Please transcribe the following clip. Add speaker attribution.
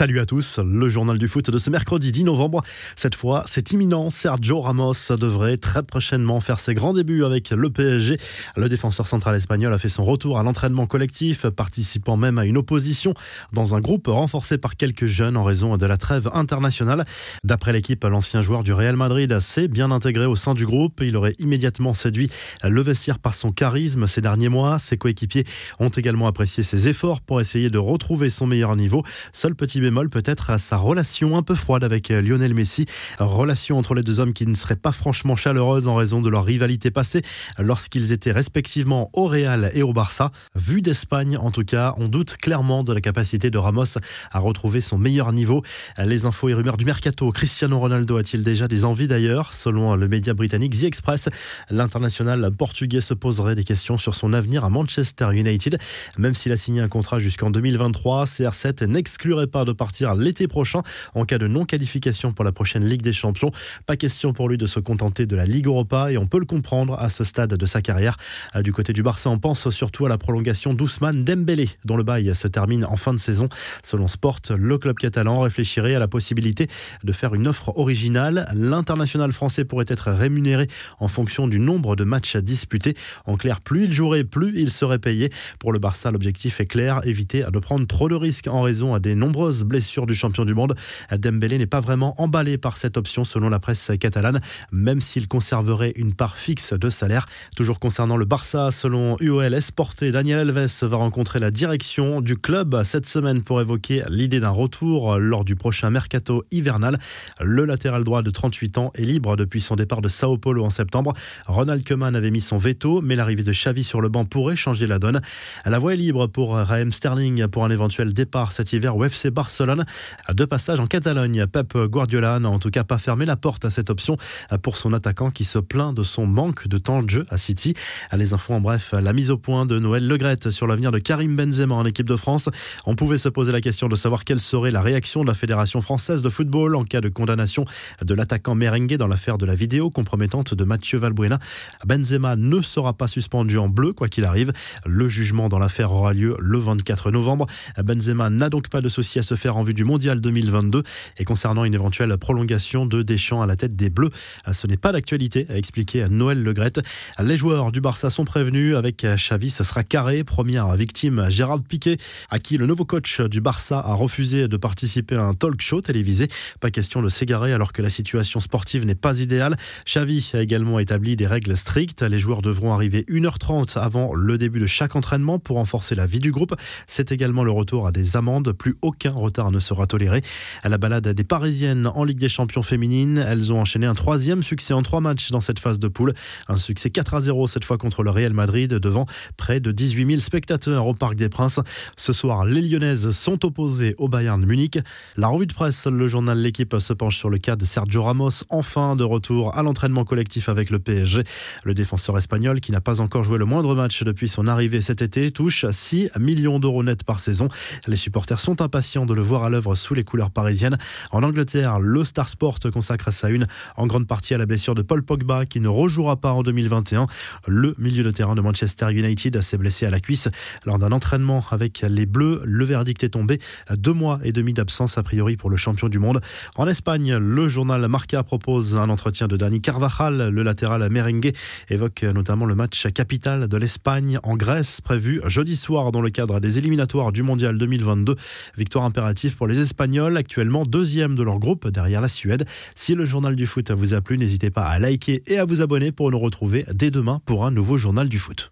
Speaker 1: Salut à tous, le journal du foot de ce mercredi 10 novembre. Cette fois, c'est imminent. Sergio Ramos devrait très prochainement faire ses grands débuts avec le PSG. Le défenseur central espagnol a fait son retour à l'entraînement collectif, participant même à une opposition dans un groupe renforcé par quelques jeunes en raison de la trêve internationale. D'après l'équipe, l'ancien joueur du Real Madrid s'est bien intégré au sein du groupe. Il aurait immédiatement séduit le vestiaire par son charisme ces derniers mois. Ses coéquipiers ont également apprécié ses efforts pour essayer de retrouver son meilleur niveau. Seul petit bémol peut-être à sa relation un peu froide avec euh, Lionel Messi. Relation entre les deux hommes qui ne serait pas franchement chaleureuse en raison de leur rivalité passée lorsqu'ils étaient respectivement au Real et au Barça. Vu d'Espagne, en tout cas, on doute clairement de la capacité de Ramos à retrouver son meilleur niveau. Les infos et rumeurs du mercato. Cristiano Ronaldo a-t-il déjà des envies d'ailleurs? Selon le média britannique The Express, l'international portugais se poserait des questions sur son avenir à Manchester United. Même s'il a signé un contrat jusqu'en 2023, CR7 n'exclurait pas de partir l'été prochain en cas de non-qualification pour la prochaine Ligue des Champions. Pas question pour lui de se contenter de la Ligue Europa et on peut le comprendre à ce stade de sa carrière. Euh, du côté du Barça, on pense surtout à la prolongation d'Ousmane Dembélé, dont le bail se termine en fin de saison. Selon Sport, le club catalan réfléchirait à la possibilité de faire une offre originale. L'international français pourrait être rémunéré en fonction du nombre de matchs disputés. En clair, plus il jouerait, plus il serait payé. Pour le Barça, l'objectif est clair, éviter de prendre trop de risques en raison des nombreuses blessure du champion du monde. Dembélé n'est pas vraiment emballé par cette option selon la presse catalane, même s'il conserverait une part fixe de salaire. Toujours concernant le Barça, selon UOL Esporté, Daniel Alves va rencontrer la direction du club cette semaine pour évoquer l'idée d'un retour lors du prochain mercato hivernal. Le latéral droit de 38 ans est libre depuis son départ de Sao Paulo en septembre. Ronald Koeman avait mis son veto, mais l'arrivée de Xavi sur le banc pourrait changer la donne. La voie est libre pour Raheem Sterling pour un éventuel départ cet hiver au FC Barcelone Barcelone. Deux passages en Catalogne. Pep Guardiola n'a en tout cas pas fermé la porte à cette option pour son attaquant qui se plaint de son manque de temps de jeu à City. Les infos en bref, la mise au point de Noël Legrette sur l'avenir de Karim Benzema en équipe de France. On pouvait se poser la question de savoir quelle serait la réaction de la Fédération française de football en cas de condamnation de l'attaquant merengue dans l'affaire de la vidéo compromettante de Mathieu Valbuena. Benzema ne sera pas suspendu en bleu quoi qu'il arrive. Le jugement dans l'affaire aura lieu le 24 novembre. Benzema n'a donc pas de souci à se faire en vue du mondial 2022. Et concernant une éventuelle prolongation de Deschamps à la tête des Bleus, ce n'est pas d'actualité, a expliqué Noël Legrette. Les joueurs du Barça sont prévenus. Avec Xavi, ce sera carré. Première victime, Gérald Piquet, à qui le nouveau coach du Barça a refusé de participer à un talk show télévisé. Pas question de s'égarer alors que la situation sportive n'est pas idéale. Xavi a également établi des règles strictes. Les joueurs devront arriver 1h30 avant le début de chaque entraînement pour renforcer la vie du groupe. C'est également le retour à des amendes. Plus aucun retard ne sera toléré. À la balade des Parisiennes en Ligue des Champions féminines, elles ont enchaîné un troisième succès en trois matchs dans cette phase de poule. Un succès 4 à 0 cette fois contre le Real Madrid devant près de 18 000 spectateurs au Parc des Princes. Ce soir, les Lyonnaises sont opposées au Bayern Munich. La revue de presse, le journal L'équipe se penche sur le cas de Sergio Ramos, enfin de retour à l'entraînement collectif avec le PSG. Le défenseur espagnol, qui n'a pas encore joué le moindre match depuis son arrivée cet été, touche 6 millions d'euros net par saison. Les supporters sont impatients de le voir à l'œuvre sous les couleurs parisiennes. En Angleterre, le Star Sport consacre sa une en grande partie à la blessure de Paul Pogba qui ne rejouera pas en 2021. Le milieu de terrain de Manchester United s'est blessé à la cuisse lors d'un entraînement avec les Bleus. Le verdict est tombé. Deux mois et demi d'absence a priori pour le champion du monde. En Espagne, le journal Marca propose un entretien de Dani Carvajal. Le latéral merengue évoque notamment le match capital de l'Espagne en Grèce prévu jeudi soir dans le cadre des éliminatoires du mondial 2022. Victoire pour les Espagnols, actuellement deuxième de leur groupe derrière la Suède. Si le journal du foot vous a plu, n'hésitez pas à liker et à vous abonner pour nous retrouver dès demain pour un nouveau journal du foot.